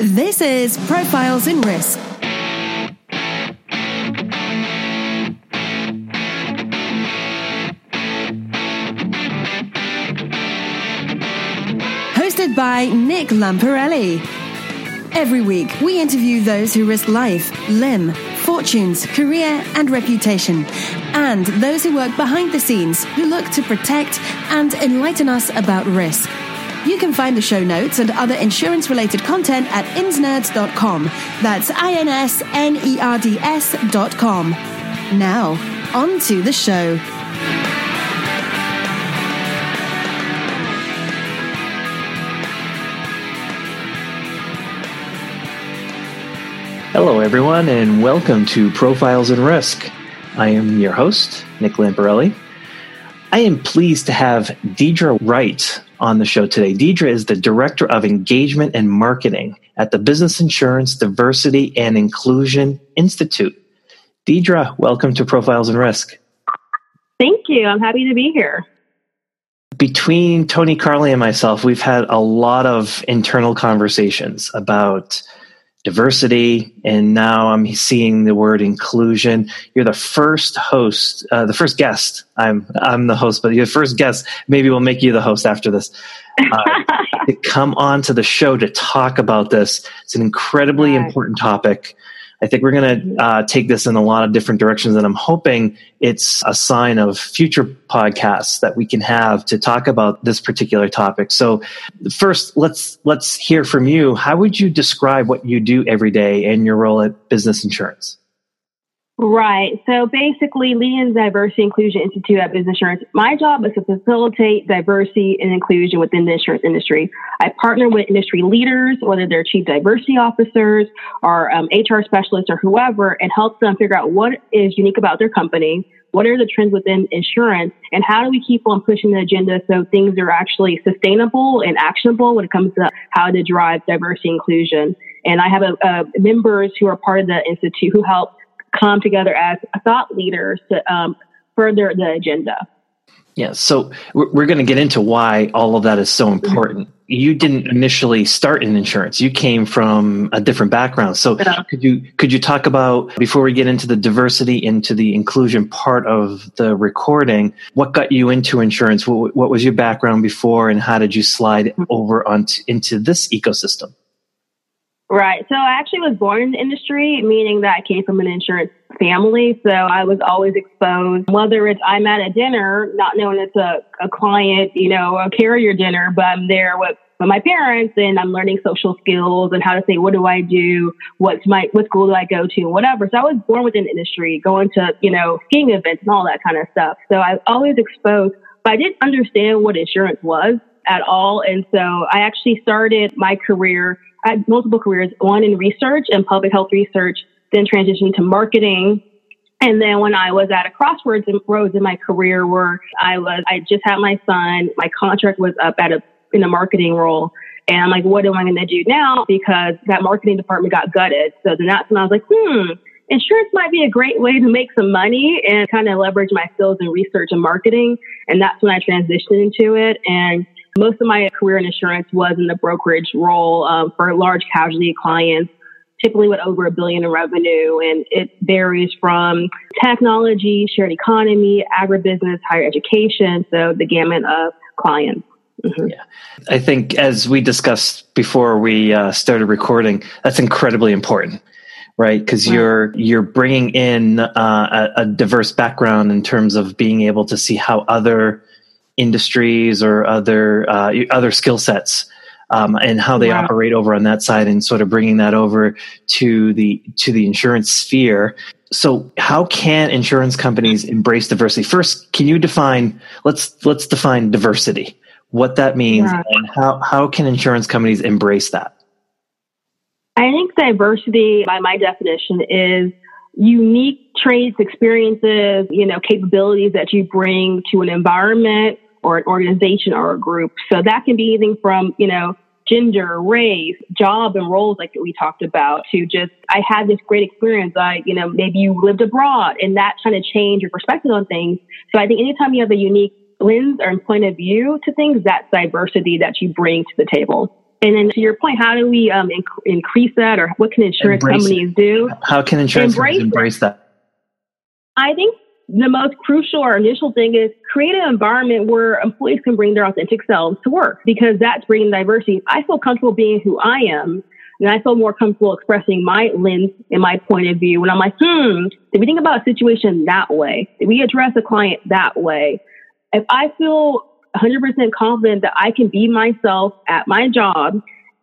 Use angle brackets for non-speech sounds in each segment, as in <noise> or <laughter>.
This is Profiles in Risk. Hosted by Nick Lamparelli. Every week, we interview those who risk life, limb, fortunes, career, and reputation, and those who work behind the scenes who look to protect and enlighten us about risk. You can find the show notes and other insurance related content at insnerds.com. That's I N S N E R D S.com. Now, on to the show. Hello, everyone, and welcome to Profiles in Risk. I am your host, Nick Lamparelli. I am pleased to have Deidre Wright on the show today. Deidre is the Director of Engagement and Marketing at the Business Insurance Diversity and Inclusion Institute. Deidre, welcome to Profiles in Risk. Thank you. I'm happy to be here. Between Tony Carley and myself, we've had a lot of internal conversations about diversity, and now I'm seeing the word inclusion. You're the first host, uh, the first guest. I'm I'm the host, but you're the first guest. Maybe we'll make you the host after this. Uh, <laughs> to come on to the show to talk about this. It's an incredibly right. important topic. I think we're going to uh, take this in a lot of different directions, and I'm hoping it's a sign of future podcasts that we can have to talk about this particular topic. So, first, let's let's hear from you. How would you describe what you do every day and your role at Business Insurance? Right. So basically, the Diversity Inclusion Institute at Business Insurance, my job is to facilitate diversity and inclusion within the insurance industry. I partner with industry leaders, whether they're chief diversity officers or um, HR specialists or whoever, and help them figure out what is unique about their company, what are the trends within insurance, and how do we keep on pushing the agenda so things are actually sustainable and actionable when it comes to how to drive diversity inclusion. And I have a, a members who are part of the institute who help come together as thought leaders to um, further the agenda. Yeah, so we're, going to get into why all of that is so mm-hmm. important. You didn't initially start in insurance; you came from a different background. So, yeah. could you could you talk about before we get into the diversity, into the inclusion part of the recording? What got you into insurance? What, what was your background before, and how did you slide mm-hmm. over onto into this ecosystem? Right. So I actually was born in the industry, meaning that I came from an insurance family. So I was always exposed, whether it's I'm at a dinner, not knowing it's a, a client, you know, a carrier dinner, but I'm there with, with my parents and I'm learning social skills and how to say, what do I do? What's my, what school do I go to? Whatever. So I was born within the industry, going to, you know, skiing events and all that kind of stuff. So I was always exposed, but I didn't understand what insurance was at all. And so I actually started my career Had multiple careers, one in research and public health research, then transitioned to marketing. And then when I was at a crossroads in, roads in my career where I was, I just had my son, my contract was up at a, in a marketing role. And I'm like, what am I going to do now? Because that marketing department got gutted. So then that's when I was like, hmm, insurance might be a great way to make some money and kind of leverage my skills in research and marketing. And that's when I transitioned into it. And most of my career in insurance was in the brokerage role um, for large casualty clients, typically with over a billion in revenue. And it varies from technology, shared economy, agribusiness, higher education. So the gamut of clients. Mm-hmm. Yeah. I think as we discussed before we uh, started recording, that's incredibly important right because you're you're bringing in uh, a, a, diverse background in terms of being able to see how other industries or other uh, other skill sets um, and how they wow. operate over on that side and sort of bringing that over to the to the insurance sphere so how can insurance companies embrace diversity first can you define let's let's define diversity what that means yeah. and how how can insurance companies embrace that i think diversity by my definition is unique traits experiences you know capabilities that you bring to an environment or an organization or a group. So that can be anything from, you know, gender, race, job and roles like we talked about to just, I had this great experience. I, you know, maybe you lived abroad and that kind of changed your perspective on things. So I think anytime you have a unique lens or point of view to things, that's diversity that you bring to the table. And then to your point, how do we um, inc- increase that or what can insurance embrace companies it. do? How can insurance embrace companies embrace that? I think the most crucial or initial thing is create an environment where employees can bring their authentic selves to work because that's bringing diversity. I feel comfortable being who I am and I feel more comfortable expressing my lens and my point of view when I'm like, hmm, did we think about a situation that way? Did we address a client that way? If I feel 100% confident that I can be myself at my job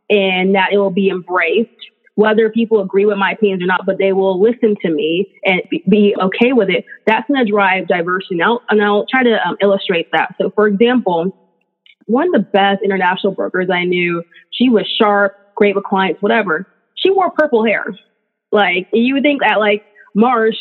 and that it will be embraced, whether people agree with my opinions or not, but they will listen to me and be okay with it. That's going to drive diversity. I'll, and I'll try to um, illustrate that. So, for example, one of the best international brokers I knew, she was sharp, great with clients, whatever. She wore purple hair. Like, you would think that, like, Marsh,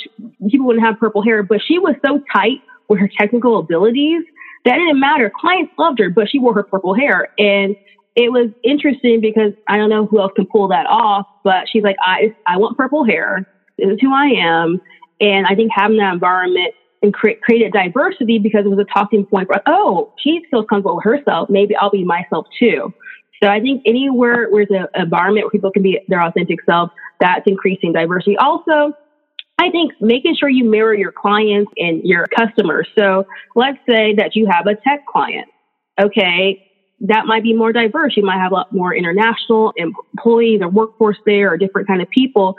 people wouldn't have purple hair, but she was so tight with her technical abilities that didn't matter. Clients loved her, but she wore her purple hair. And it was interesting because I don't know who else can pull that off, but she's like, I, I want purple hair. This is who I am. And I think having that environment and cre- created diversity because it was a talking point for, oh, she feels comfortable with herself. Maybe I'll be myself too. So I think anywhere where there's an environment where people can be their authentic self, that's increasing diversity. Also, I think making sure you mirror your clients and your customers. So let's say that you have a tech client. Okay, that might be more diverse. You might have a lot more international employees or workforce there or different kind of people.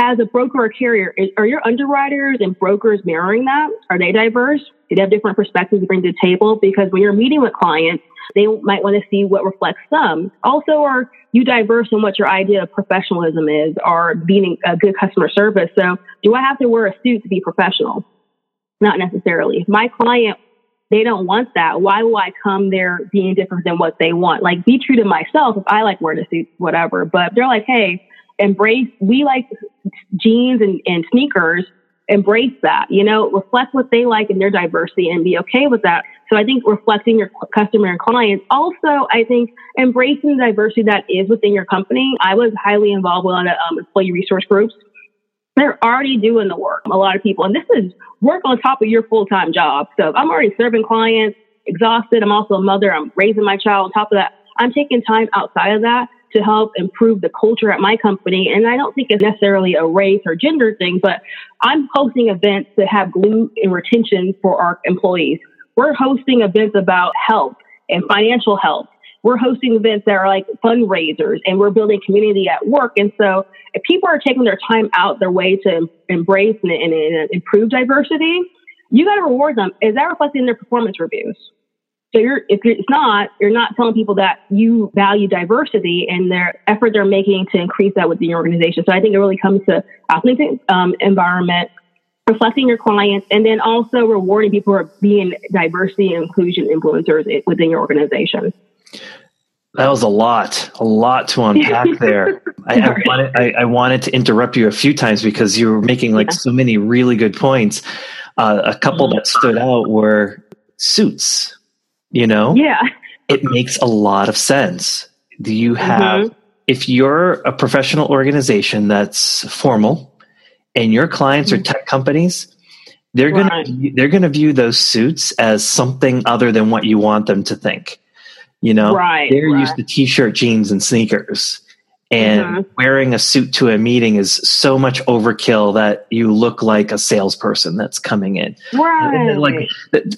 As a broker or carrier, are your underwriters and brokers mirroring that? Are they diverse? Do they have different perspectives to bring to the table? Because when you're meeting with clients, they might want to see what reflects them. Also, are you diverse in what your idea of professionalism is or being a good customer service? So, do I have to wear a suit to be professional? Not necessarily. My client they don't want that. Why will I come there being different than what they want? Like, be true to myself if I like wearing a suit, whatever. But they're like, hey, embrace, we like jeans and, and sneakers. Embrace that, you know, reflect what they like in their diversity and be okay with that. So I think reflecting your customer and clients. Also, I think embracing the diversity that is within your company. I was highly involved with a lot of um, employee resource groups they're already doing the work. A lot of people, and this is work on top of your full time job. So I'm already serving clients, exhausted. I'm also a mother. I'm raising my child. On top of that, I'm taking time outside of that to help improve the culture at my company. And I don't think it's necessarily a race or gender thing, but I'm hosting events that have glue and retention for our employees. We're hosting events about health and financial health we're hosting events that are like fundraisers and we're building community at work. And so if people are taking their time out their way to embrace and, and, and improve diversity, you got to reward them. Is that reflected in their performance reviews? So you're, if it's not, you're not telling people that you value diversity and their effort they're making to increase that within your organization. So I think it really comes to authentic um, environment, reflecting your clients, and then also rewarding people who are being diversity and inclusion influencers within your organization. That was a lot, a lot to unpack <laughs> there. I, I, wanted, I, I, wanted, to interrupt you a few times because you were making like yeah. so many really good points. Uh, a couple that stood out were suits. You know, yeah, it makes a lot of sense. Do you have, mm-hmm. if you're a professional organization that's formal, and your clients are mm-hmm. tech companies, they're right. gonna they're gonna view those suits as something other than what you want them to think. You know, right, they're right. used to t-shirt, jeans, and sneakers. And mm-hmm. wearing a suit to a meeting is so much overkill that you look like a salesperson that's coming in. Right. Like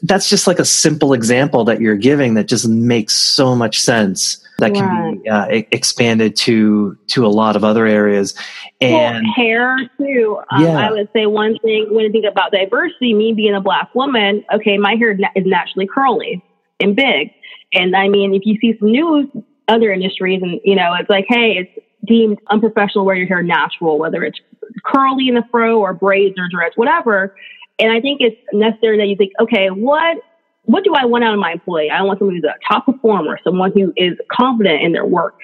that's just like a simple example that you're giving that just makes so much sense. That can right. be uh, expanded to to a lot of other areas. And well, hair too. Um, yeah. I would say one thing when i think about diversity, me being a black woman, okay, my hair is naturally curly and big. And I mean, if you see some news, other industries, and you know, it's like, hey, it's deemed unprofessional wear your hair natural, whether it's curly in the fro or braids or dreads, whatever. And I think it's necessary that you think, okay, what what do I want out of my employee? I want someone who's a top performer, someone who is confident in their work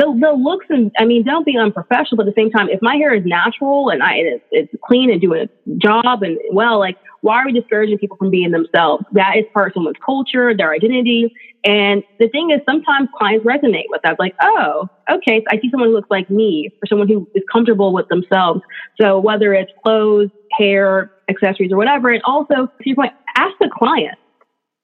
the, the looks and I mean, don't be unprofessional, but at the same time, if my hair is natural and I it's, it's clean and doing a job and well, like why are we discouraging people from being themselves? That is part of someone's culture, their identity. And the thing is, sometimes clients resonate with that. Like, oh, okay, so I see someone who looks like me, or someone who is comfortable with themselves. So whether it's clothes, hair, accessories, or whatever, and also to your point, ask the client,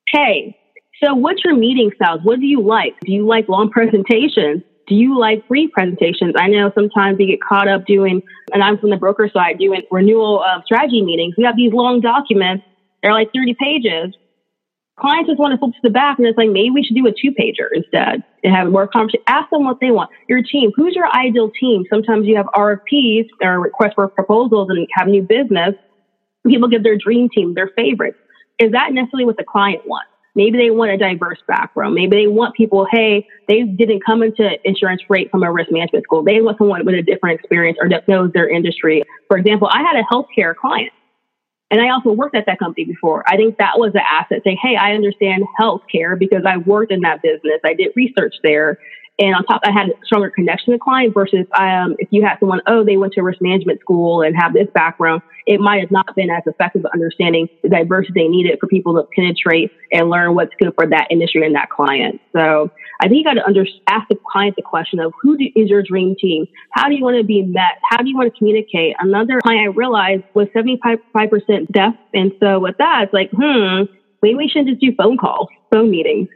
hey, So what's your meeting styles? What do you like? Do you like long <laughs> presentations? Do you like free presentations? I know sometimes we get caught up doing, and I'm from the broker side, doing renewal of strategy meetings. We have these long documents. They're like 30 pages. Clients just want to flip to the back and it's like, maybe we should do a two pager instead and have more conversation. Ask them what they want. Your team, who's your ideal team? Sometimes you have RFPs or requests for proposals and have new business. People give their dream team, their favorites. Is that necessarily what the client wants? Maybe they want a diverse background. Maybe they want people, hey, they didn't come into insurance rate from a risk management school. They want someone with a different experience or that knows their industry. For example, I had a healthcare client and I also worked at that company before. I think that was an asset saying, hey, I understand healthcare because I worked in that business. I did research there. And on top, I had a stronger connection with client versus um, if you had someone, oh, they went to risk management school and have this background, it might have not been as effective understanding the diversity they needed for people to penetrate and learn what's good for that industry and that client. So I think you got to under- ask the client the question of who do, is your dream team? How do you want to be met? How do you want to communicate? Another client I realized was 75% deaf. And so with that, it's like, hmm, maybe we shouldn't just do phone calls, phone meetings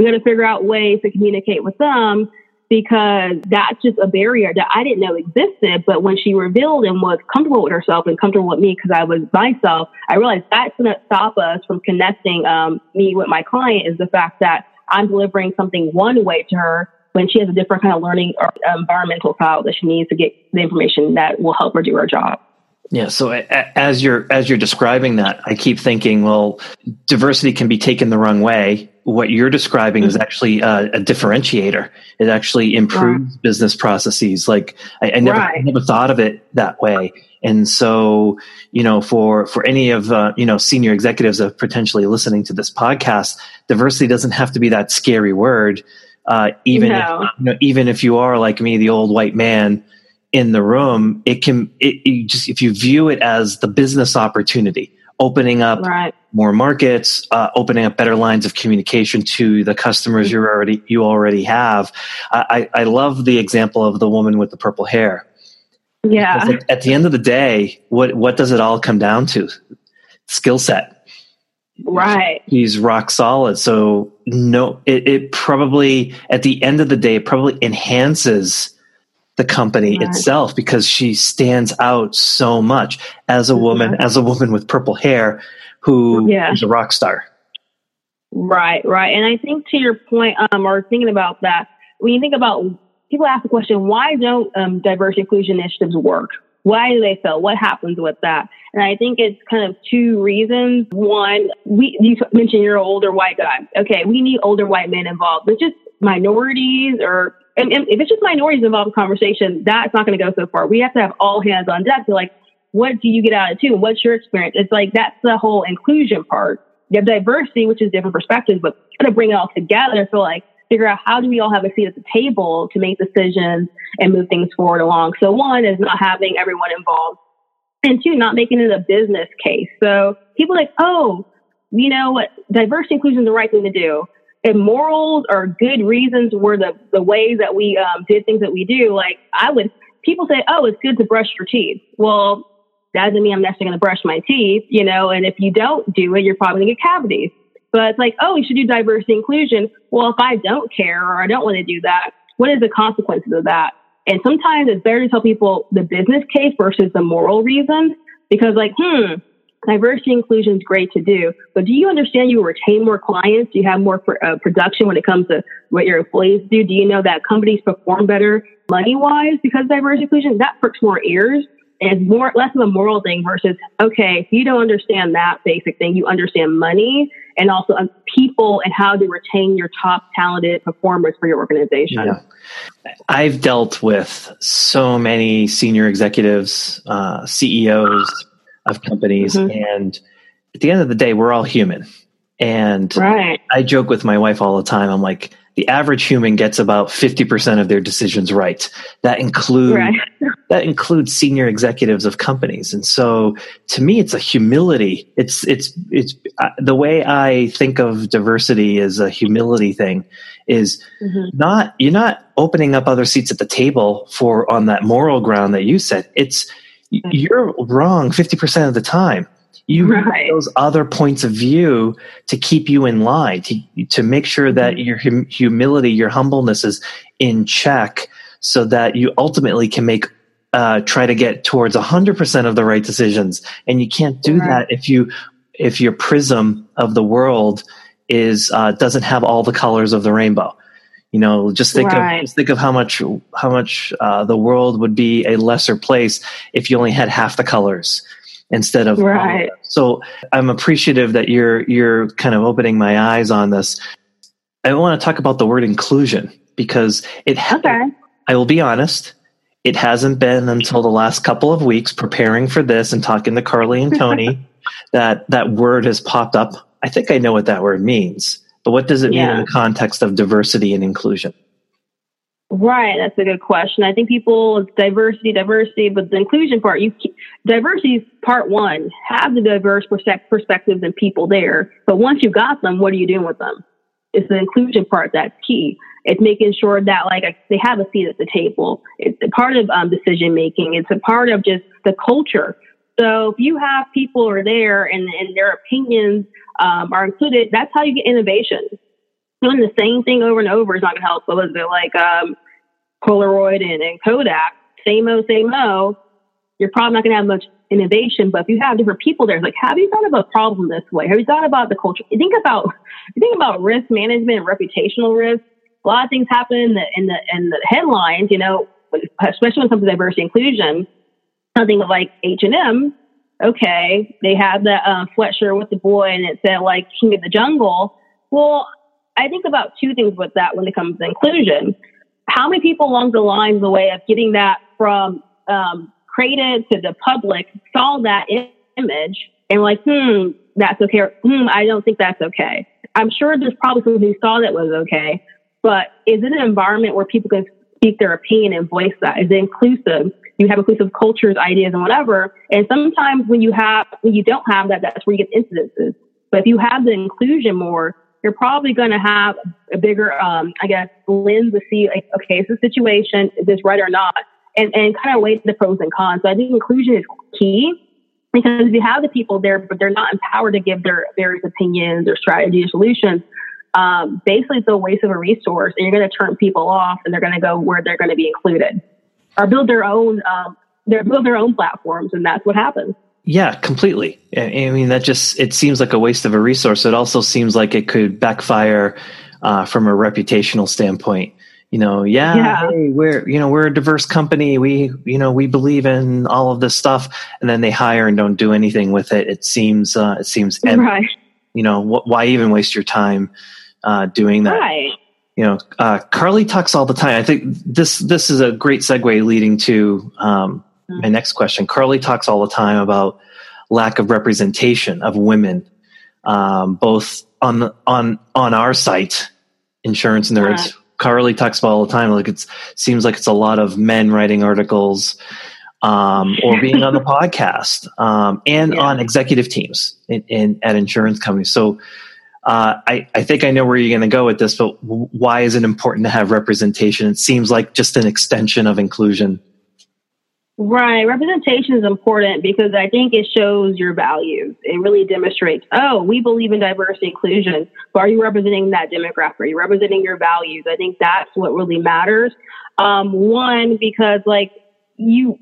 we got to figure out ways to communicate with them because that's just a barrier that I didn't know existed. But when she revealed and was comfortable with herself and comfortable with me because I was myself, I realized that's going to stop us from connecting um, me with my client is the fact that I'm delivering something one way to her when she has a different kind of learning or environmental style that she needs to get the information that will help her do her job. Yeah. So as you're as you're describing that, I keep thinking, well, diversity can be taken the wrong way. What you're describing mm-hmm. is actually a, a, differentiator. It actually improves right. business processes. Like I, I never, right. I never thought of it that way. And so, you know, for for any of uh, you know senior executives of potentially listening to this podcast, diversity doesn't have to be that scary word. Uh, even no. if, you know, even if you are like me, the old white man in the room, it can it, it just if you view it as the business opportunity, opening up right. more markets, uh, opening up better lines of communication to the customers you already you already have. I, I love the example of the woman with the purple hair. Yeah. At, at the end of the day, what what does it all come down to? Skill set. Right. He's rock solid. So no, it, it probably at the end of the day, it probably enhances the company right. itself because she stands out so much as a woman, as a woman with purple hair who yeah. is a rock star. Right, right. And I think to your point, um, or thinking about that, when you think about people ask the question, why don't um, diversity inclusion initiatives work? Why do they fail? What happens with that? And I think it's kind of two reasons. One, we you mentioned you're an older white guy. Okay, we need older white men involved, but just minorities or and, and if it's just minorities involved in conversation, that's not going to go so far. We have to have all hands on deck to like, what do you get out of it too? What's your experience? It's like that's the whole inclusion part. You have diversity, which is different perspectives, but kind of bring it all together. So like figure out how do we all have a seat at the table to make decisions and move things forward along. So one is not having everyone involved. And two, not making it a business case. So people like, oh, you know what, diversity inclusion is the right thing to do if morals or good reasons were the, the ways that we um, did things that we do, like I would, people say, oh, it's good to brush your teeth. Well, that doesn't mean I'm necessarily going to brush my teeth, you know, and if you don't do it, you're probably going to get cavities. But it's like, oh, you should do diversity inclusion. Well, if I don't care or I don't want to do that, what is the consequences of that? And sometimes it's better to tell people the business case versus the moral reasons because like, hmm, diversity inclusion is great to do, but do you understand you retain more clients? Do you have more pr- uh, production when it comes to what your employees do? Do you know that companies perform better money wise because diversity inclusion? That perks more ears. And more less of a moral thing versus okay, if you don't understand that basic thing, you understand money and also um, people and how to retain your top talented performers for your organization. Yeah. I've dealt with so many senior executives, uh, CEOs, of companies. Mm-hmm. And at the end of the day, we're all human. And right. I joke with my wife all the time. I'm like, the average human gets about 50% of their decisions right. That includes, right. <laughs> that includes senior executives of companies. And so to me, it's a humility. It's, it's, it's uh, the way I think of diversity as a humility thing is mm-hmm. not, you're not opening up other seats at the table for on that moral ground that you said. It's. You're wrong 50% of the time. You right. those other points of view to keep you in line, to, to make sure that your hum- humility, your humbleness is in check so that you ultimately can make uh, try to get towards 100% of the right decisions and you can't do right. that if you if your prism of the world is uh, doesn't have all the colors of the rainbow you know just think right. of just think of how much how much uh, the world would be a lesser place if you only had half the colors instead of right. so i'm appreciative that you're you're kind of opening my eyes on this i want to talk about the word inclusion because it okay. i will be honest it hasn't been until the last couple of weeks preparing for this and talking to Carly and Tony <laughs> that that word has popped up. I think I know what that word means, but what does it yeah. mean in the context of diversity and inclusion? Right, that's a good question. I think people diversity, diversity, but the inclusion part, you diversity is part one. Have the diverse perspectives and people there, but once you got them, what are you doing with them? It's the inclusion part that's key. It's making sure that like they have a seat at the table. It's a part of um, decision making. It's a part of just the culture. So if you have people are there and, and their opinions um, are included, that's how you get innovation. Doing the same thing over and over is not going to help. But was it like um, Polaroid and, and Kodak? Same o, same o. You're probably not going to have much innovation. But if you have different people there, like, have you thought about a problem this way? Have you thought about the culture? Think about you think about risk management, and reputational risk a lot of things happen in the in the in the headlines, you know, especially when it comes to diversity inclusion. Something like H and M. Okay, they had the uh, sweatshirt with the boy, and it said like King of the Jungle. Well, I think about two things with that when it comes to inclusion. How many people along the lines, the way of getting that from um, created to the public, saw that image and like, hmm, that's okay. Or, hmm, I don't think that's okay. I'm sure there's probably someone who saw that was okay, but is it an environment where people can speak their opinion and voice that? Is it inclusive? You have inclusive cultures, ideas, and whatever. And sometimes when you have, when you don't have that, that's where you get incidences. But if you have the inclusion more, you're probably going to have a bigger, um, I guess, lens to see, like, okay, is the situation, is this right or not? And, and kind of weigh the pros and cons. So I think inclusion is key because if you have the people there, but they're not empowered to give their various opinions or strategies, or solutions, um, basically it's a waste of a resource and you're going to turn people off and they're going to go where they're going to be included or build their own um, they build their own platforms and that's what happens yeah completely i mean that just it seems like a waste of a resource it also seems like it could backfire uh, from a reputational standpoint you know yeah, yeah. Hey, we're you know we're a diverse company we you know we believe in all of this stuff and then they hire and don't do anything with it it seems uh, it seems empty. right you know wh- why even waste your time uh, doing that. Right. You know, uh, Carly talks all the time. I think this this is a great segue leading to um, mm-hmm. my next question. Carly talks all the time about lack of representation of women, um, both on on on our site, Insurance Nerds. Right. Carly talks about all the time. Like it seems like it's a lot of men writing articles um, or being on the <laughs> podcast um, and yeah. on executive teams in, in, at insurance companies. So uh, I, I think I know where you're going to go with this, but why is it important to have representation? It seems like just an extension of inclusion. Right. Representation is important because I think it shows your values. It really demonstrates, oh, we believe in diversity inclusion, but are you representing that demographic? Are you representing your values? I think that's what really matters. Um, one, because like you,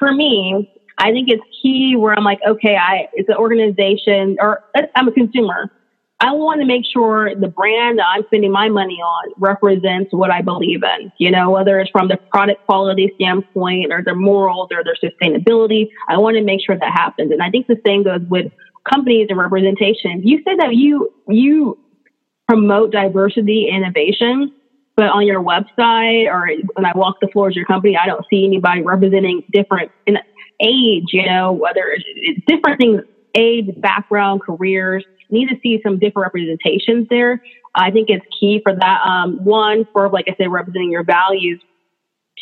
for me, I think it's key where I'm like, okay, I, it's an organization or I'm a consumer. I want to make sure the brand that I'm spending my money on represents what I believe in, you know, whether it's from the product quality standpoint or their morals or their sustainability. I want to make sure that happens. And I think the same goes with companies and representation. You said that you, you promote diversity innovation, but on your website or when I walk the floors of your company, I don't see anybody representing different in age, you know, whether it's different things, age, background, careers need to see some different representations there. I think it's key for that. Um, one, for like I said, representing your values.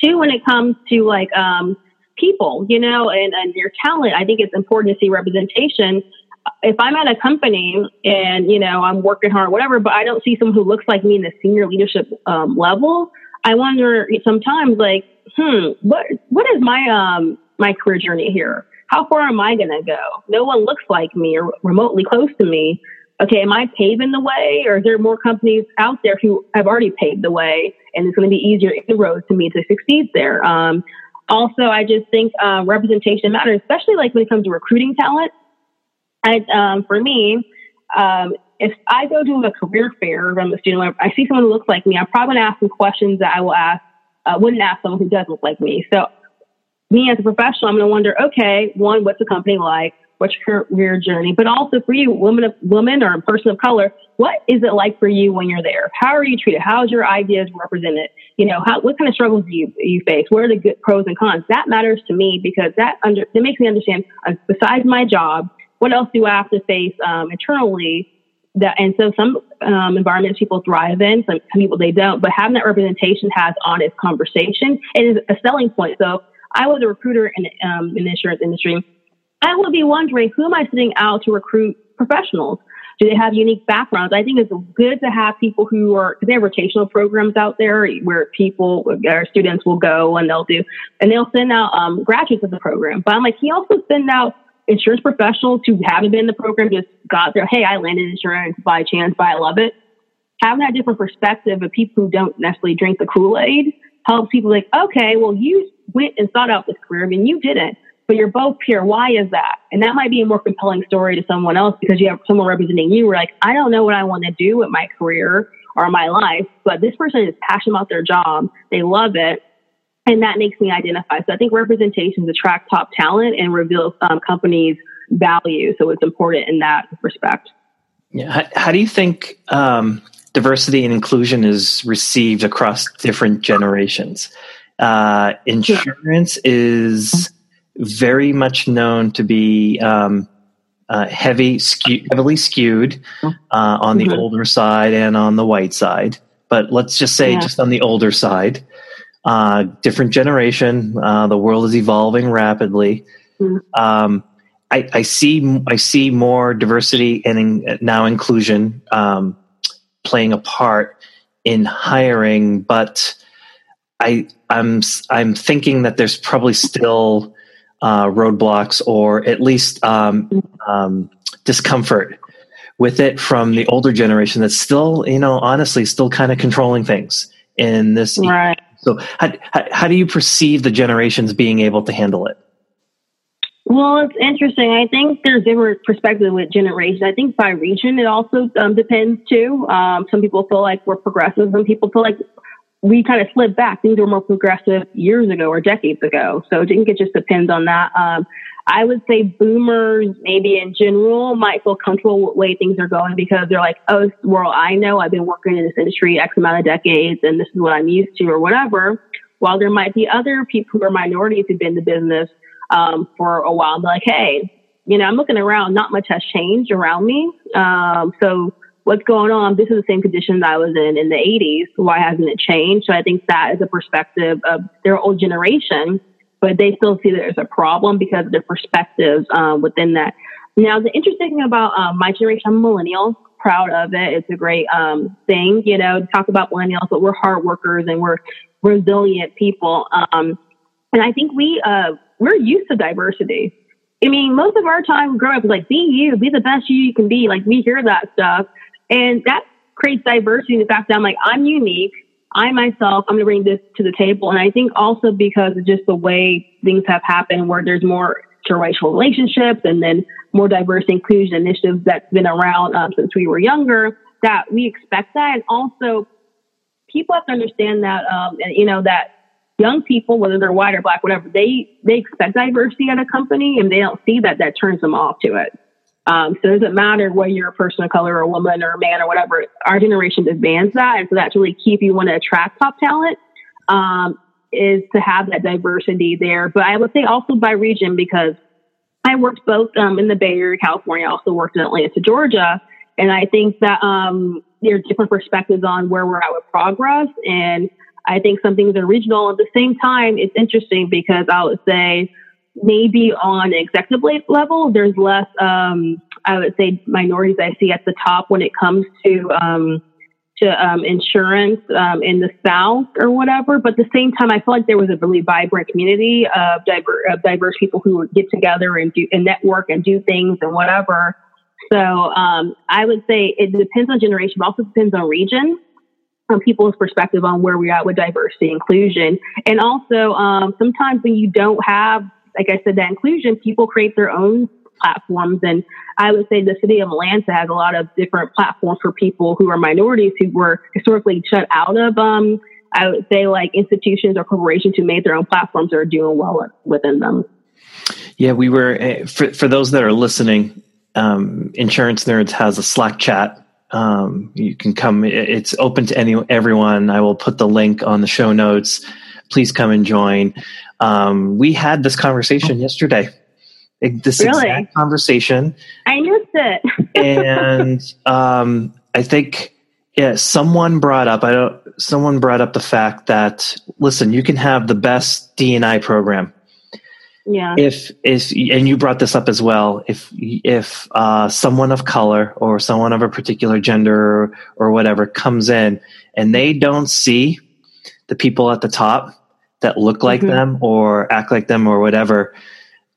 Two, when it comes to like um, people, you know, and, and your talent, I think it's important to see representation. If I'm at a company and you know I'm working hard, whatever, but I don't see someone who looks like me in the senior leadership um, level, I wonder sometimes like, hmm, what what is my um my career journey here? How far am I going to go? No one looks like me or remotely close to me. Okay, am I paving the way, or is there more companies out there who have already paved the way, and it's going to be easier inroads to me to succeed there? Um, also, I just think uh, representation matters, especially like when it comes to recruiting talent. And um, for me, um, if I go to a career fair, if I'm a student, I see someone who looks like me, I'm probably going to ask some questions that I will ask, uh, wouldn't ask someone who doesn't look like me. So, me as a professional, I'm going to wonder, okay, one, what's the company like? What's your career journey? But also for you, woman woman or person of color, what is it like for you when you're there? How are you treated? How's your ideas represented? You know, how, what kind of struggles do you, you face? What are the good pros and cons? That matters to me because that under, that makes me understand, uh, besides my job, what else do I have to face um, internally? That and so some um, environments people thrive in, some, some people they don't. But having that representation has honest conversation it is a selling point. So I was a recruiter in um, in the insurance industry. I would be wondering who am I sitting out to recruit professionals? Do they have unique backgrounds? I think it's good to have people who are, because they have rotational programs out there where people, our students will go and they'll do, and they'll send out um, graduates of the program. But I'm like, he also send out insurance professionals who haven't been in the program just got there. Hey, I landed insurance by chance, but I love it. Having that different perspective of people who don't necessarily drink the Kool Aid helps people like, okay, well, you went and sought out this career. I mean, you didn't, but you're both pure. Why is that? And that might be a more compelling story to someone else because you have someone representing you. We're like, I don't know what I want to do with my career or my life, but this person is passionate about their job. They love it and that makes me identify. So I think representations attract top talent and reveal um, companies' value. So it's important in that respect. Yeah. How, how do you think um, diversity and inclusion is received across different generations? Uh, insurance is very much known to be um, uh, heavy, skew, heavily skewed uh, on mm-hmm. the older side and on the white side. But let's just say, yeah. just on the older side, uh, different generation. Uh, the world is evolving rapidly. Mm-hmm. Um, I, I, see I see more diversity and in, now inclusion um, playing a part in hiring, but I I'm I'm thinking that there's probably still uh, roadblocks or at least um, um, discomfort with it from the older generation that's still you know honestly still kind of controlling things in this right. So, how, how, how do you perceive the generations being able to handle it? Well, it's interesting. I think there's different perspectives with generations. I think by region, it also um, depends too. Um, some people feel like we're progressive, some people feel like we kind of slid back. Things were more progressive years ago or decades ago. So I think it just depends on that. Um, I would say boomers, maybe in general, might feel comfortable with the way things are going because they're like, oh, this world I know. I've been working in this industry X amount of decades and this is what I'm used to or whatever. While there might be other people who are minorities who've been in the business um, for a while and be like, hey, you know, I'm looking around, not much has changed around me. Um, so what's going on? This is the same conditions I was in in the 80s. Why hasn't it changed? So I think that is a perspective of their old generation but they still see there's a problem because of the perspectives um, within that. Now, the interesting thing about um, my generation, I'm millennial, proud of it. It's a great um, thing, you know, to talk about millennials, but we're hard workers and we're resilient people. Um, and I think we, uh, we're used to diversity. I mean, most of our time growing up is like, be you, be the best you you can be. Like, we hear that stuff. And that creates diversity in the fact that I'm like, I'm unique. I myself, I'm going to bring this to the table. And I think also because of just the way things have happened where there's more interracial relationships and then more diverse inclusion initiatives that's been around um, since we were younger, that we expect that. And also people have to understand that, um, you know, that young people, whether they're white or black, whatever, they, they expect diversity at a company and they don't see that, that turns them off to it. Um, so it doesn't matter whether you're a person of color or a woman or a man or whatever. Our generation demands that. And so that's really key if you want to attract top talent, um, is to have that diversity there. But I would say also by region because I worked both um, in the Bay Area, California. I also worked in Atlanta, Georgia. And I think that um, there are different perspectives on where we're at with progress. And I think some things are regional. At the same time, it's interesting because I would say, maybe on executive level, there's less, um, I would say, minorities I see at the top when it comes to um, to um, insurance um, in the South or whatever. But at the same time, I feel like there was a really vibrant community of, diver- of diverse people who would get together and do and network and do things and whatever. So um, I would say it depends on generation, but also depends on region, on people's perspective on where we're at with diversity inclusion. And also um, sometimes when you don't have, like I said, that inclusion, people create their own platforms. And I would say the city of Atlanta has a lot of different platforms for people who are minorities who were historically shut out of, um, I would say, like institutions or corporations who made their own platforms or are doing well within them. Yeah, we were, eh, for, for those that are listening, um, Insurance Nerds has a Slack chat. Um, you can come, it's open to any, everyone. I will put the link on the show notes. Please come and join. Um, we had this conversation yesterday this really? exact conversation. I missed it. <laughs> and um, I think yeah, someone brought up I don't someone brought up the fact that listen, you can have the best DNI program. Yeah. If if and you brought this up as well, if if uh, someone of color or someone of a particular gender or, or whatever comes in and they don't see the people at the top that look like mm-hmm. them or act like them or whatever,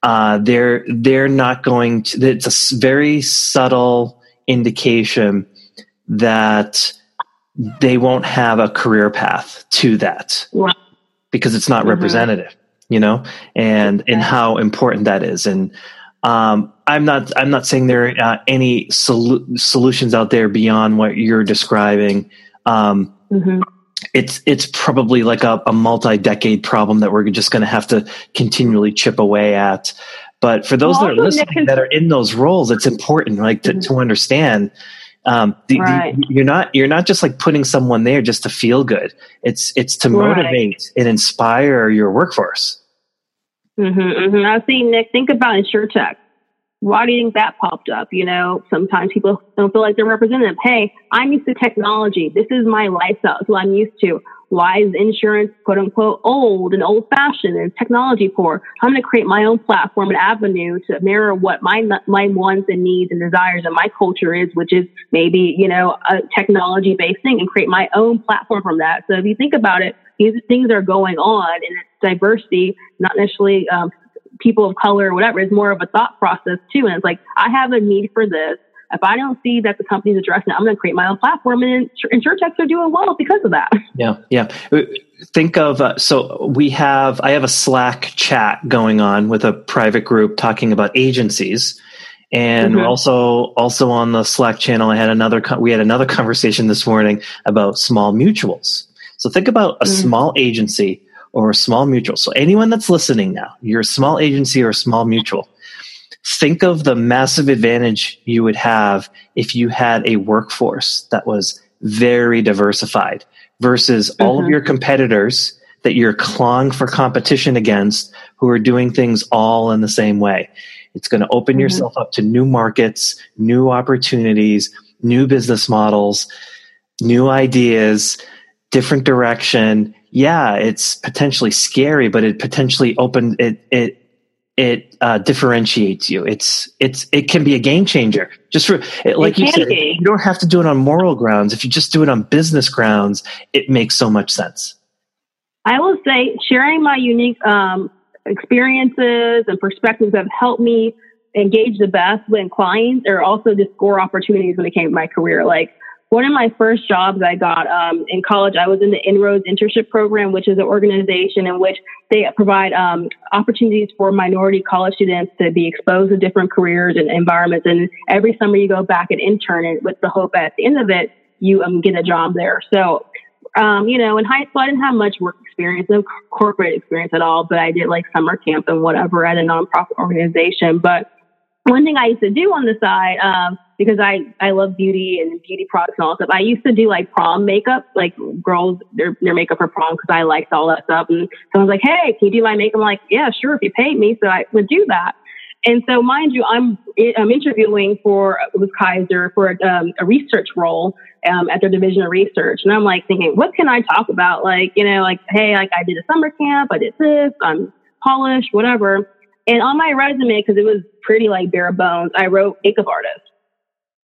uh, they're they're not going to. It's a very subtle indication that they won't have a career path to that because it's not mm-hmm. representative, you know, and and how important that is. And um, I'm not I'm not saying there are uh, any sol- solutions out there beyond what you're describing. Um, mm-hmm it's it's probably like a, a multi-decade problem that we're just going to have to continually chip away at. But for those well, that are listening that are in those roles, it's important like to, mm-hmm. to understand um, the, right. the, you're not you're not just like putting someone there just to feel good. It's it's to motivate right. and inspire your workforce. Mm-hmm, mm-hmm. I see, Nick. Think about InsureTech why do you think that popped up? You know, sometimes people don't feel like they're representative. Hey, I'm used to technology. This is my lifestyle. It's what I'm used to. Why is insurance quote unquote old and old fashioned and technology poor? I'm going to create my own platform and avenue to mirror what my, my wants and needs and desires and my culture is, which is maybe, you know, a technology based thing and create my own platform from that. So if you think about it, these things are going on and it's diversity, not necessarily um, people of color or whatever is more of a thought process too. And it's like, I have a need for this. If I don't see that the company's addressing it, I'm going to create my own platform. And insurtechs are doing well because of that. Yeah. Yeah. Think of, uh, so we have, I have a Slack chat going on with a private group talking about agencies. And mm-hmm. also, also on the Slack channel, I had another, we had another <laughs> conversation this morning about small mutuals. So think about a mm-hmm. small agency or a small mutual. So anyone that's listening now, you're a small agency or a small mutual. Think of the massive advantage you would have if you had a workforce that was very diversified versus mm-hmm. all of mm-hmm. your competitors that you're clawing for competition against who are doing things all in the same way. It's going to open mm-hmm. yourself up to new markets, new opportunities, new business models, new ideas, different direction yeah, it's potentially scary, but it potentially open it it it uh, differentiates you. It's it's it can be a game changer. Just for it, like it you said, be. you don't have to do it on moral grounds. If you just do it on business grounds, it makes so much sense. I will say, sharing my unique um, experiences and perspectives have helped me engage the best with clients, or also just score opportunities when it came to my career. Like one of my first jobs I got um, in college, I was in the Inroads Internship Program, which is an organization in which they provide um, opportunities for minority college students to be exposed to different careers and environments. And every summer you go back and intern it with the hope at the end of it, you um, get a job there. So, um, you know, in high school, I didn't have much work experience, no corporate experience at all, but I did like summer camp and whatever at a nonprofit organization. But one thing I used to do on the side, um, because I, I love beauty and beauty products and all that stuff. I used to do like prom makeup, like girls, their, their makeup for prom because I liked all that stuff. And someone's like, Hey, can you do my makeup? I'm like, yeah, sure. If you paid me. So I would do that. And so mind you, I'm, I'm interviewing for, with Kaiser for um, a research role, um, at their division of research. And I'm like thinking, what can I talk about? Like, you know, like, Hey, like I did a summer camp. I did this. I'm polished, whatever. And on my resume, because it was pretty like bare bones, I wrote makeup artist.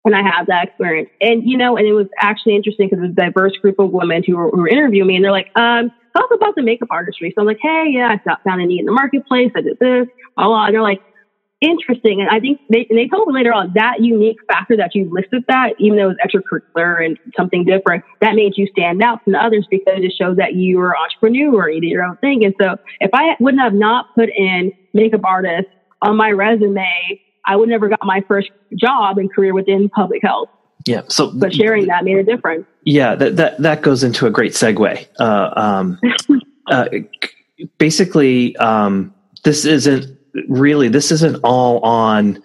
And I had that experience. And, you know, and it was actually interesting because it was a diverse group of women who were, who were interviewing me and they're like, um, talk about the makeup artistry. So I'm like, hey, yeah, I found a need in the marketplace. I did this, blah, blah. And they're like, interesting. And I think they, and they told me later on that unique factor that you listed that, even though it was extracurricular and something different, that made you stand out from the others because it showed that you were an entrepreneur, or you did your own thing. And so if I wouldn't have not put in makeup artist on my resume, I would never got my first job and career within public health. Yeah. So, but sharing that made a difference. Yeah, that that that goes into a great segue. Uh, um, <laughs> uh, basically, um, this isn't really this isn't all on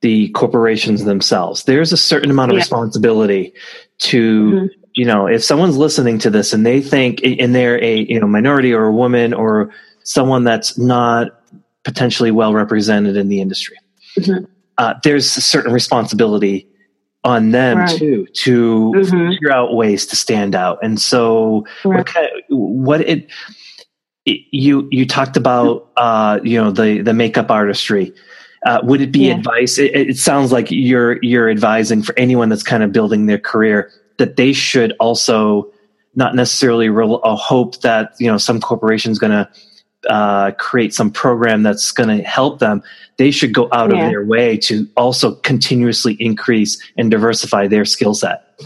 the corporations themselves. There's a certain amount of yeah. responsibility to mm-hmm. you know if someone's listening to this and they think and they're a you know minority or a woman or someone that's not potentially well represented in the industry. Mm-hmm. Uh, there's a certain responsibility on them right. too to mm-hmm. figure out ways to stand out. And so, right. what, kind of, what it, it, you you talked about, uh, you know, the the makeup artistry. Uh, would it be yeah. advice? It, it, sounds like you're you're advising for anyone that's kind of building their career that they should also not necessarily re- hope that you know some corporation is going to uh, create some program that's going to help them, they should go out yeah. of their way to also continuously increase and diversify their skill set.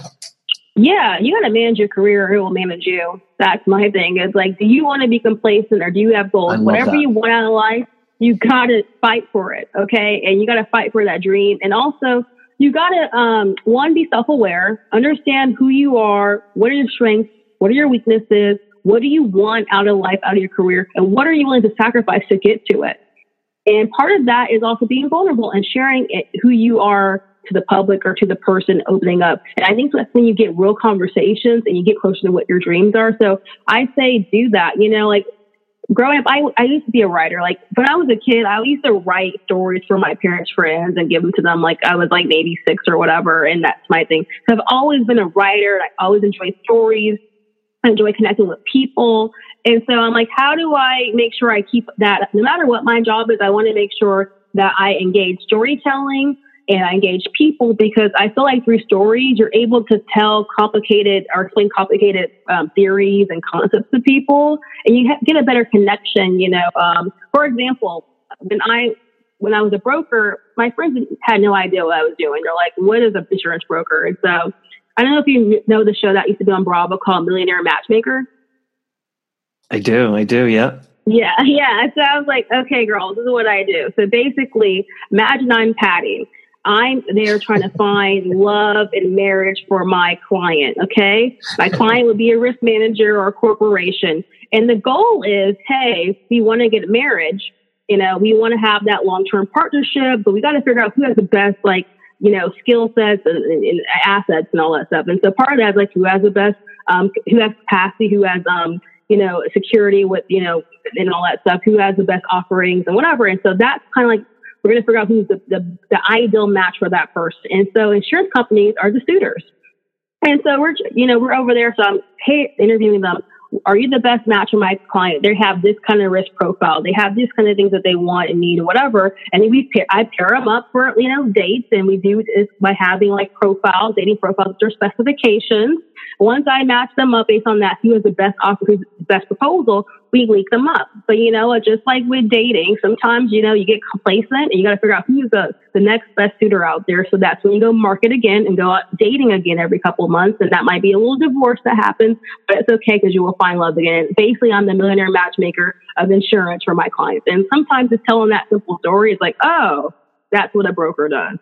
Yeah, you got to manage your career or it will manage you. That's my thing. It's like, do you want to be complacent or do you have goals? Whatever that. you want out of life, you got to fight for it. Okay. And you got to fight for that dream. And also, you got to, um, one, be self aware, understand who you are, what are your strengths, what are your weaknesses, what do you want out of life, out of your career? And what are you willing to sacrifice to get to it? And part of that is also being vulnerable and sharing it, who you are to the public or to the person opening up. And I think that's when you get real conversations and you get closer to what your dreams are. So I say do that. You know, like growing up, I, I used to be a writer. Like when I was a kid, I used to write stories for my parents' friends and give them to them. Like I was like maybe six or whatever. And that's my thing. So I've always been a writer. I always enjoy stories. I enjoy connecting with people. And so I'm like, how do I make sure I keep that? No matter what my job is, I want to make sure that I engage storytelling and I engage people because I feel like through stories, you're able to tell complicated or explain complicated um, theories and concepts to people, and you get a better connection. You know, um, for example, when I when I was a broker, my friends had no idea what I was doing. They're like, "What is an insurance broker?" And so I don't know if you know the show that used to be on Bravo called Millionaire Matchmaker. I do. I do. Yeah. <laughs> Yeah. Yeah. So I was like, okay, girl, this is what I do. So basically, imagine I'm Patti. I'm there trying to <laughs> find love and marriage for my client. Okay. My client would be a risk manager or a corporation. And the goal is, hey, we want to get a marriage. You know, we want to have that long term partnership, but we got to figure out who has the best, like, you know, skill sets and, and, assets and all that stuff. And so part of that is like who has the best, um, who has capacity, who has, um, you know, security with, you know, and all that stuff, who has the best offerings and whatever. And so that's kind of like, we're going to figure out who's the, the, the ideal match for that person. And so insurance companies are the suitors. And so we're, you know, we're over there. So I'm hey, interviewing them are you the best match for my client? They have this kind of risk profile. They have these kind of things that they want and need or whatever. And we pair, I pair them up for, you know, dates and we do this by having like profiles, dating profiles their specifications. Once I match them up based on that, who has the best offer, who's the best proposal, we link them up. But you know, just like with dating, sometimes you know you get complacent and you got to figure out who's the the next best suitor out there. So that's when you go market again and go out dating again every couple of months, and that might be a little divorce that happens, but it's okay because you will find love again. Basically, I'm the millionaire matchmaker of insurance for my clients, and sometimes just telling that simple story is like, oh, that's what a broker does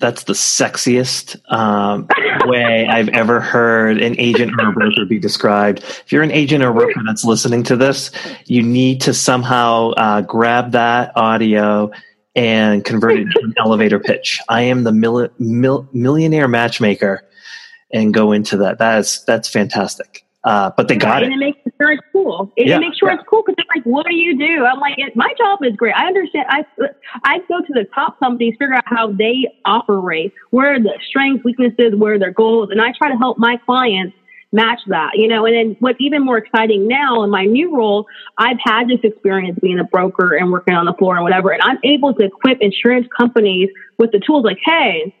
that's the sexiest um, way I've ever heard an agent or a broker be described. If you're an agent or broker that's listening to this, you need to somehow uh, grab that audio and convert it into an elevator pitch. I am the mil- mil- millionaire matchmaker, and go into that. That is that's fantastic. Uh, but they got it. It makes insurance cool. It, yeah, it makes sure yeah. it's cool because they're like, what do you do? I'm like, it, my job is great. I understand. I I go to the top companies, figure out how they operate, where are the strengths, weaknesses, where their goals, and I try to help my clients match that, you know. And then what's even more exciting now in my new role, I've had this experience being a broker and working on the floor and whatever, and I'm able to equip insurance companies with the tools like, hey,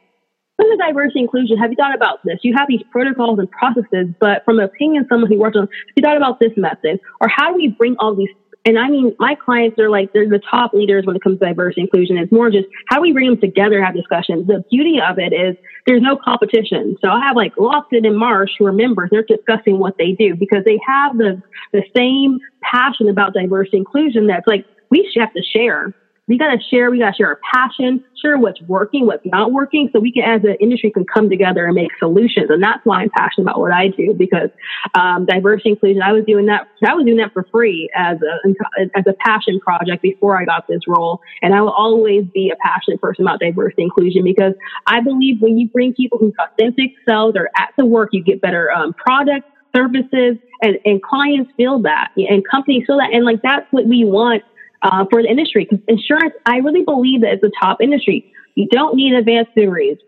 the diversity inclusion, have you thought about this? You have these protocols and processes, but from the opinion, of someone who works on, have you thought about this method? Or how do we bring all these and I mean, my clients are like, they're the top leaders when it comes to diversity inclusion. It's more just how do we bring them together, have discussions. The beauty of it is there's no competition. So I have like Lockton and Marsh who are members. They're discussing what they do because they have the, the same passion about diversity inclusion that's like, we have to share we got to share, we got to share our passion, share what's working, what's not working, so we can, as an industry, can come together and make solutions. And that's why I'm passionate about what I do because um, diversity inclusion. I was doing that. I was doing that for free as a as a passion project before I got this role, and I will always be a passionate person about diversity inclusion because I believe when you bring people whose authentic selves are at the work, you get better um, products services and, and clients feel that and companies feel that and like that's what we want uh, for the industry. Because insurance, I really believe that it's a top industry. You don't need advanced degrees.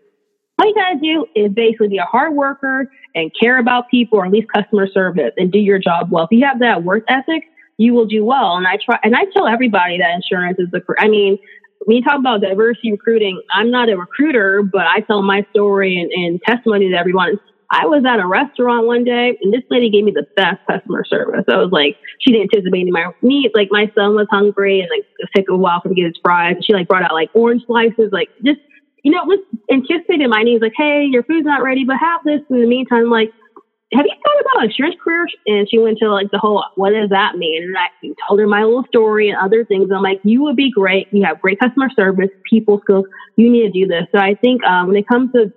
All you gotta do is basically be a hard worker and care about people, or at least customer service, and do your job well. If you have that work ethic, you will do well. And I try, and I tell everybody that insurance is the. I mean, when you talk about diversity recruiting, I'm not a recruiter, but I tell my story and, and testimony to everyone. I was at a restaurant one day and this lady gave me the best customer service. I was like, she didn't anticipate my needs. Like my son was hungry and like it took a while for him to get his fries. She like brought out like orange slices, like just, you know, was anticipating my needs. Like, hey, your food's not ready, but have this. In the meantime, like, have you thought about insurance career? And she went to like the whole, what does that mean? And I told her my little story and other things. I'm like, you would be great. You have great customer service, people skills. You need to do this. So I think um, when it comes to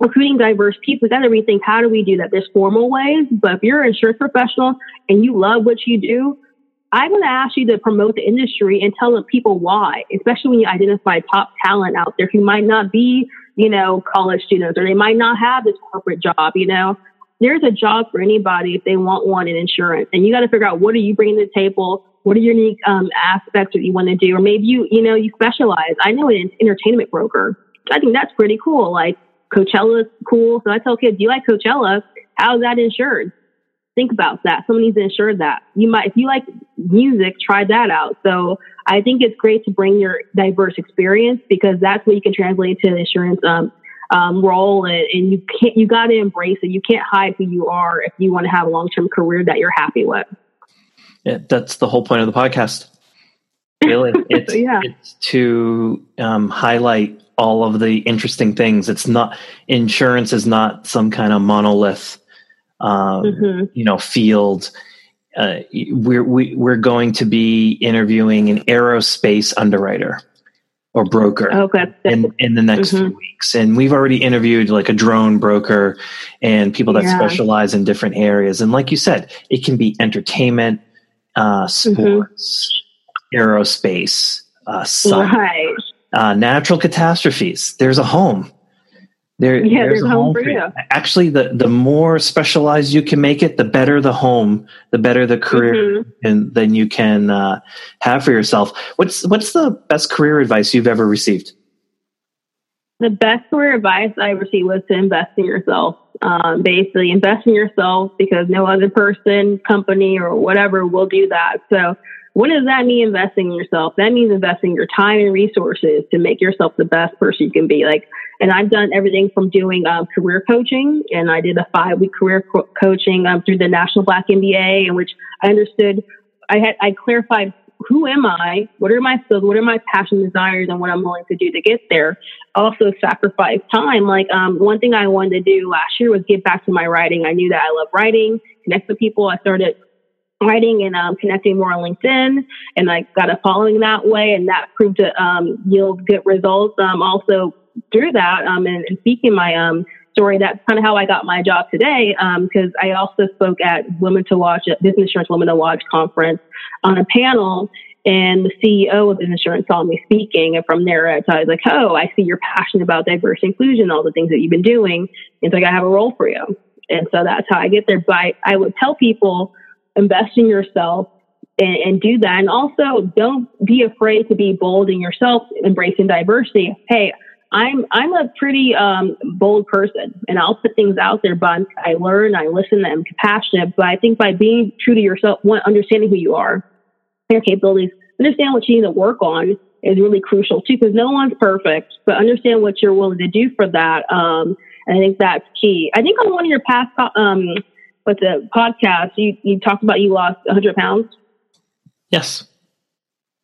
recruiting diverse people, got to rethink how do we do that? There's formal ways, but if you're an insurance professional and you love what you do, I'm going to ask you to promote the industry and tell the people why, especially when you identify top talent out there who might not be, you know, college students or they might not have this corporate job, you know. There's a job for anybody if they want one in insurance. And you got to figure out what are you bringing to the table? What are your unique um, aspects that you want to do? Or maybe you, you know, you specialize. I know an entertainment broker. I think that's pretty cool. Like Coachella's cool. So I tell kids, you like Coachella? How's that insured? Think about that. Someone needs to insure that. You might, if you like music, try that out. So I think it's great to bring your diverse experience because that's what you can translate to the insurance um, um, role, and, and you can't. You got to embrace it. You can't hide who you are if you want to have a long term career that you're happy with. Yeah, that's the whole point of the podcast. Really, <laughs> it's, yeah. it's to um, highlight all of the interesting things. It's not insurance is not some kind of monolith, um, mm-hmm. you know, field. Uh, we're we, we're going to be interviewing an aerospace underwriter or broker okay. in in the next mm-hmm. few weeks, and we've already interviewed like a drone broker and people that yeah. specialize in different areas. And like you said, it can be entertainment, uh, mm-hmm. sports, mm-hmm. Aerospace, uh, science. Right uh, natural catastrophes. There's a home. There, yeah, there's, there's a home, home for you. you. Actually, the the more specialized you can make it, the better the home, the better the career, mm-hmm. and then you can uh, have for yourself. What's what's the best career advice you've ever received? The best career advice I received was to invest in yourself. Um, basically, invest in yourself because no other person, company, or whatever will do that. So what does that mean investing in yourself? That means investing your time and resources to make yourself the best person you can be. Like, and I've done everything from doing um, career coaching, and I did a five week career co- coaching um, through the National Black MBA, in which I understood, I had, I clarified who am I? What are my skills? What are my passion desires and what I'm willing to do to get there? Also sacrifice time. Like, um, one thing I wanted to do last year was get back to my writing. I knew that I love writing, connect with people. I started writing and um, connecting more on LinkedIn, and I got a following that way, and that proved to um, yield good results. Um, also through that, um, and, and speaking my um, story, that's kind of how I got my job today. Because um, I also spoke at Women to Watch, at Business Insurance Women to Watch conference on a panel. And the CEO of Business Insurance saw me speaking, and from there, I was like, "Oh, I see you're passionate about diversity inclusion, all the things that you've been doing." And like, I have a role for you. And so that's how I get there. But I would tell people invest in yourself and, and, do that. And also don't be afraid to be bold in yourself, embracing diversity. Hey, I'm, I'm a pretty, um, bold person and I'll put things out there, but I learn, I listen, I'm compassionate. But I think by being true to yourself, one, understanding who you are, your capabilities, understand what you need to work on is really crucial too, because no one's perfect, but understand what you're willing to do for that. Um, and I think that's key. I think on one of your past, um, what's the podcast, you, you talked about you lost 100 pounds. Yes.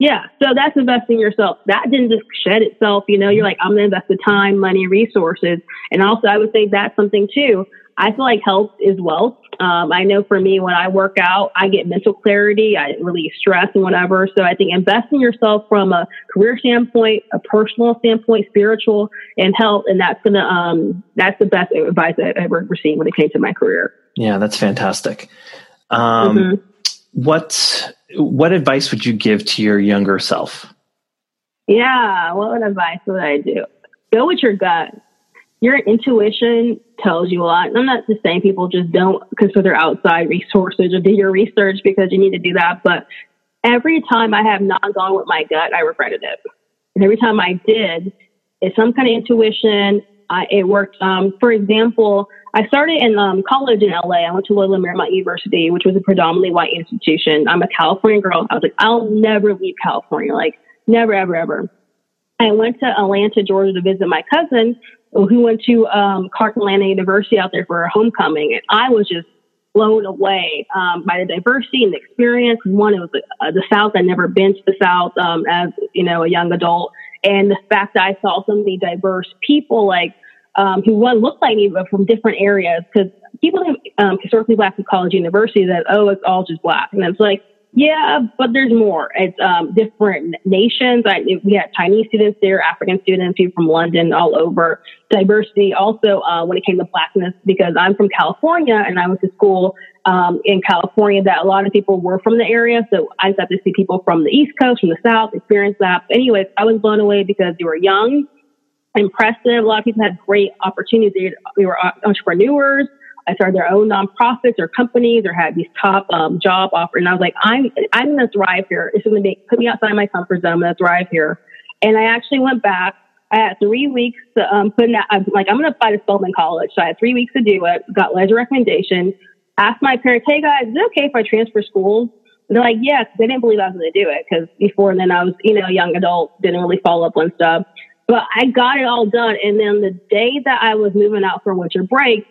Yeah. So that's investing yourself. That didn't just shed itself. You know, you're like, I'm going to invest the time, money, resources. And also, I would say that's something too. I feel like health is wealth. Um, I know for me, when I work out, I get mental clarity, I release stress and whatever. So I think investing yourself from a career standpoint, a personal standpoint, spiritual, and health, and that's gonna um, that's the best advice I've ever received when it came to my career. Yeah, that's fantastic. Um, mm-hmm. What what advice would you give to your younger self? Yeah, what advice would I do? Go with your gut your intuition tells you a lot. And I'm not just saying people just don't consider outside resources or do your research because you need to do that. But every time I have not gone with my gut, I regretted it. And every time I did, it's some kind of intuition. I, it worked. Um, for example, I started in um, college in LA. I went to Loyola Marymount University, which was a predominantly white institution. I'm a California girl. I was like, I'll never leave California. Like, never, ever, ever. I went to Atlanta, Georgia to visit my cousin who went to um, Clark Atlanta University out there for a homecoming, and I was just blown away um, by the diversity and the experience. One, it was uh, the South. I'd never been to the South um, as you know a young adult, and the fact that I saw so many diverse people, like um, who one looked like me, but from different areas. Because people think um, historically black college university that oh, it's all just black, and it's like yeah, but there's more. It's um, different nations. I, we had Chinese students there, African students, people from London, all over. Diversity also uh, when it came to blackness, because I'm from California and I went to school um, in California that a lot of people were from the area. So I got to see people from the East Coast, from the South, experience that. but Anyways, I was blown away because they were young, impressive. A lot of people had great opportunities. They were entrepreneurs I started their own nonprofits or companies or had these top um, job offers. And I was like, I'm, I'm going to thrive here. It's going to put me outside my comfort zone. I'm going to thrive here. And I actually went back. I had three weeks to um, put in that. I'm like, I'm going to apply to Spelman College. So I had three weeks to do it. Got letters of recommendation. Asked my parents, hey guys, is it okay if I transfer schools? And they're like, yes. Yeah, they didn't believe I was going to do it because before then I was, you know, a young adult, didn't really follow up on stuff. But I got it all done. And then the day that I was moving out for winter break,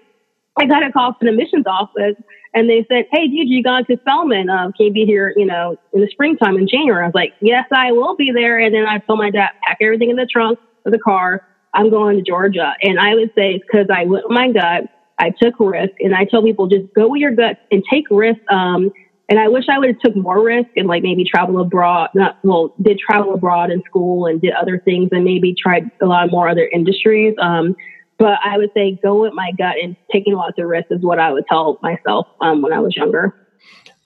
I got a call from the admissions office and they said, Hey, dude, you gone to Spelman? Um, can you be here, you know, in the springtime in January? I was like, Yes, I will be there. And then I told my dad, pack everything in the trunk of the car. I'm going to Georgia. And I would say because I went with my gut. I took risk and I tell people just go with your gut and take risk. Um, and I wish I would have took more risk and like maybe travel abroad, not, well, did travel abroad in school and did other things and maybe tried a lot more other industries. Um, but I would say go with my gut and taking lots of risks is what I would tell myself um, when I was younger.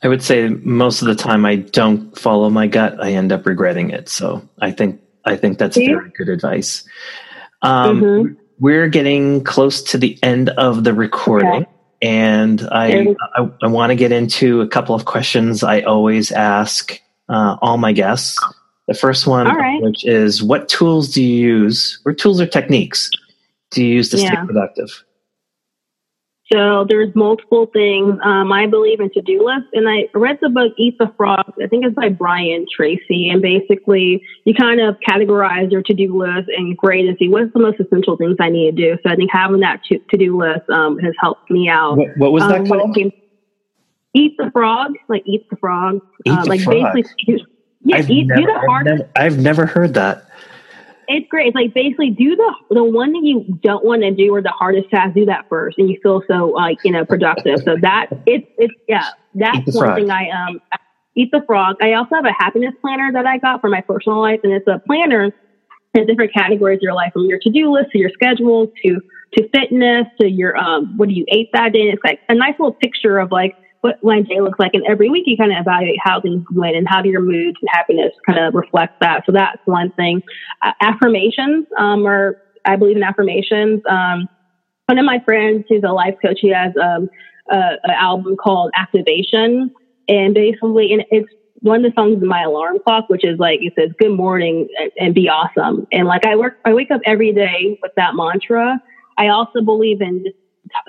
I would say most of the time I don't follow my gut. I end up regretting it. So I think I think that's See? very good advice. Um, mm-hmm. We're getting close to the end of the recording. Okay. And I, I, I want to get into a couple of questions I always ask uh, all my guests. The first one, right. which is, what tools do you use? Or tools or techniques do you use to yeah. stay productive? So there's multiple things. Um, I believe in to-do lists, and I read the book Eat the Frog. I think it's by Brian Tracy, and basically you kind of categorize your to-do list and grade and see what's the most essential things I need to do. So I think having that to-do list um, has helped me out. What, what was that um, called? Came, eat the frog, like eat the frog, eat uh, the like frog. basically. Yeah, I've eat, never, do the hard. I've never, I've never heard that. It's great. It's like basically do the the one that you don't want to do or the hardest task, do that first, and you feel so like you know productive. So that it's it's yeah, that's one thing I um eat the frog. I also have a happiness planner that I got for my personal life, and it's a planner in different categories of your life, from your to do list to your schedule to to fitness to your um what do you ate that day. It's like a nice little picture of like what one day looks like. And every week you kind of evaluate how things went and how do your moods and happiness kind of reflect that. So that's one thing. Uh, affirmations um, are, I believe in affirmations. Um, one of my friends who's a life coach, he has um, an album called Activation. And basically, and it's one of the songs in my alarm clock, which is like it says "Good morning" and, and, be awesome. And like I work, I wake up every day with that mantra. I also believe in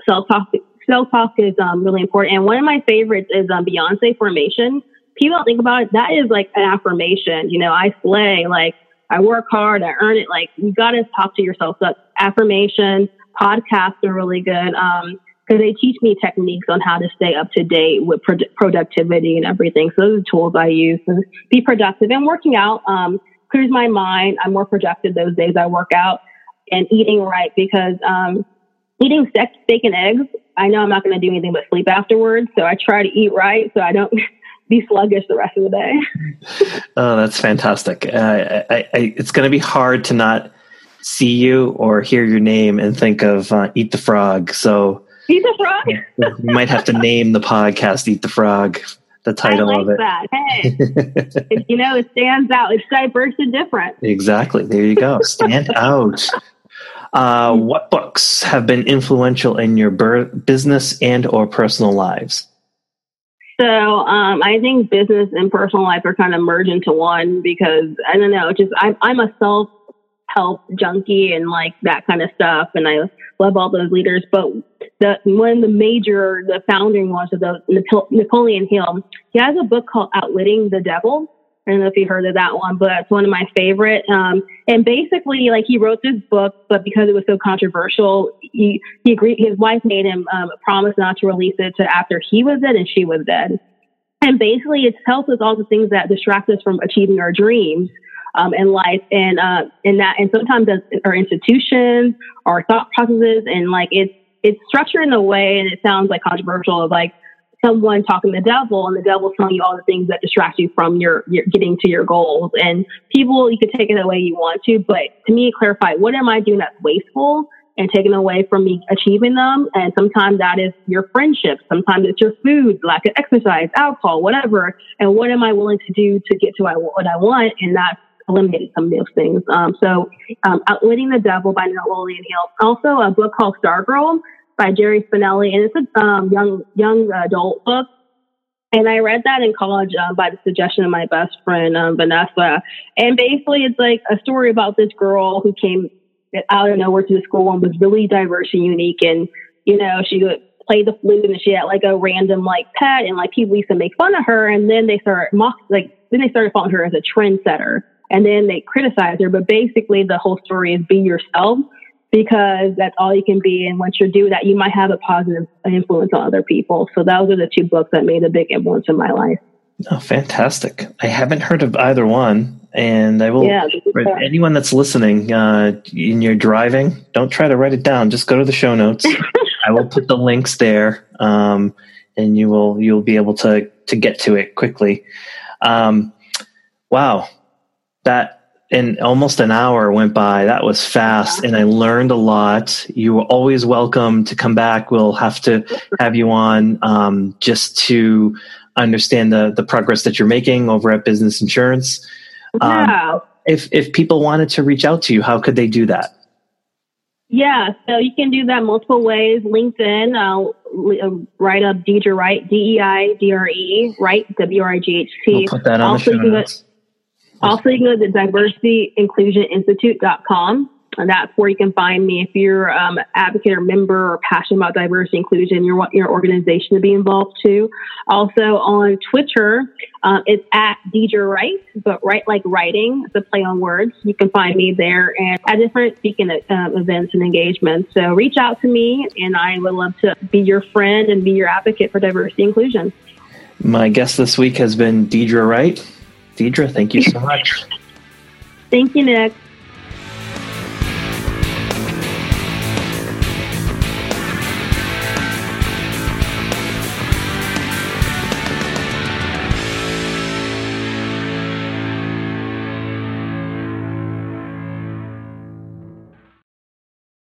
self talk, self talk is um, really important. And one of my favorites is um, Beyonce Formation. People don't think about it. That is like an affirmation. You know, I slay. Like, I work hard, I earn it. Like you got to talk to yourself. So affirmation podcasts are really good. Um, because they teach me techniques on how to stay up to date with pro- productivity and everything. So those are tools I use to be productive and working out. Um, clears my mind. I'm more productive those days I work out and eating right because um, eating steak, steak and eggs, I know I'm not going to do anything but sleep afterwards. So I try to eat right so I don't <laughs> be sluggish the rest of the day. <laughs> oh, that's fantastic. Uh, I, I, it's going to be hard to not see you or hear your name and think of uh, Eat the Frog. So Eat the Frog. we might have to name the podcast Eat the Frog. The title like of it. That. Hey, <laughs> you know, it stands out. It's diverse and different. Exactly. There you go. Stand out. Uh, what books have been influential in your business and or personal lives? So um, I think business and personal life are kind of merged into one because I don't know, just I'm I'm a self help junkie and like that kind of stuff, and I love all those leaders. But the one of the major, the founding ones of the Napoleon Hill, he has a book called Outwitting the Devil, I don't know if you heard of that one, but it's one of my favorite. Um, and basically, like he wrote this book, but because it was so controversial, he he agreed. His wife made him um, promise not to release it to after he was dead and she was dead. And basically, it tells us all the things that distract us from achieving our dreams um, in life, and uh, and that, and sometimes our institutions, our thought processes, and like it's it's structured in a way, and it sounds like controversial of like someone talking to the devil and the devil telling you all the things that distract you from your, your getting to your goals. And people, you can take it the way you want to, but to me, clarify what am I doing that's wasteful and taken away from me achieving them. And sometimes that is your friendship. Sometimes it's your food, lack of exercise, alcohol, whatever. And what am I willing to do to get to what I want? And that's eliminated some of those things. Um, so, um, Outwitting the Devil by Napoleon Hill. Also, a book called Stargirl by Jerry Spinelli, and it's a um, young young adult book. And I read that in college uh, by the suggestion of my best friend um, Vanessa. And basically, it's like a story about this girl who came out of nowhere to the school and was really diverse and unique. And you know, she would play the flute, and she had like a random like pet, and like people used to make fun of her. And then they started mock like then they started following her as a trendsetter. And then they criticized her. But basically, the whole story is be yourself because that's all you can be. And once you do that, you might have a positive influence on other people. So those are the two books that made a big influence in my life. Oh, fantastic. I haven't heard of either one. And I will, yeah, for anyone that's listening, uh, and you're driving, don't try to write it down. Just go to the show notes. <laughs> I will put the links there. Um, and you will, you'll be able to, to get to it quickly. Um, wow. That, and almost an hour went by. That was fast, and I learned a lot. You are always welcome to come back. We'll have to have you on um, just to understand the the progress that you're making over at Business Insurance. Um, yeah. If if people wanted to reach out to you, how could they do that? Yeah, so you can do that multiple ways. LinkedIn, I'll uh, write up Deidre Wright, D E I D R E, Wright, W R I G H T. Put that on also, the show notes. Also, you can go to diversityinclusioninstitute.com. And that's where you can find me if you're um, an advocate or member or passionate about diversity inclusion, you want your organization to be involved too. Also on Twitter, uh, it's at Deidre Wright, but write like writing. It's a play on words. You can find me there and at different speaking um, events and engagements. So reach out to me and I would love to be your friend and be your advocate for diversity inclusion. My guest this week has been Deidre Wright. Deidre, thank you so much. thank you, Nick.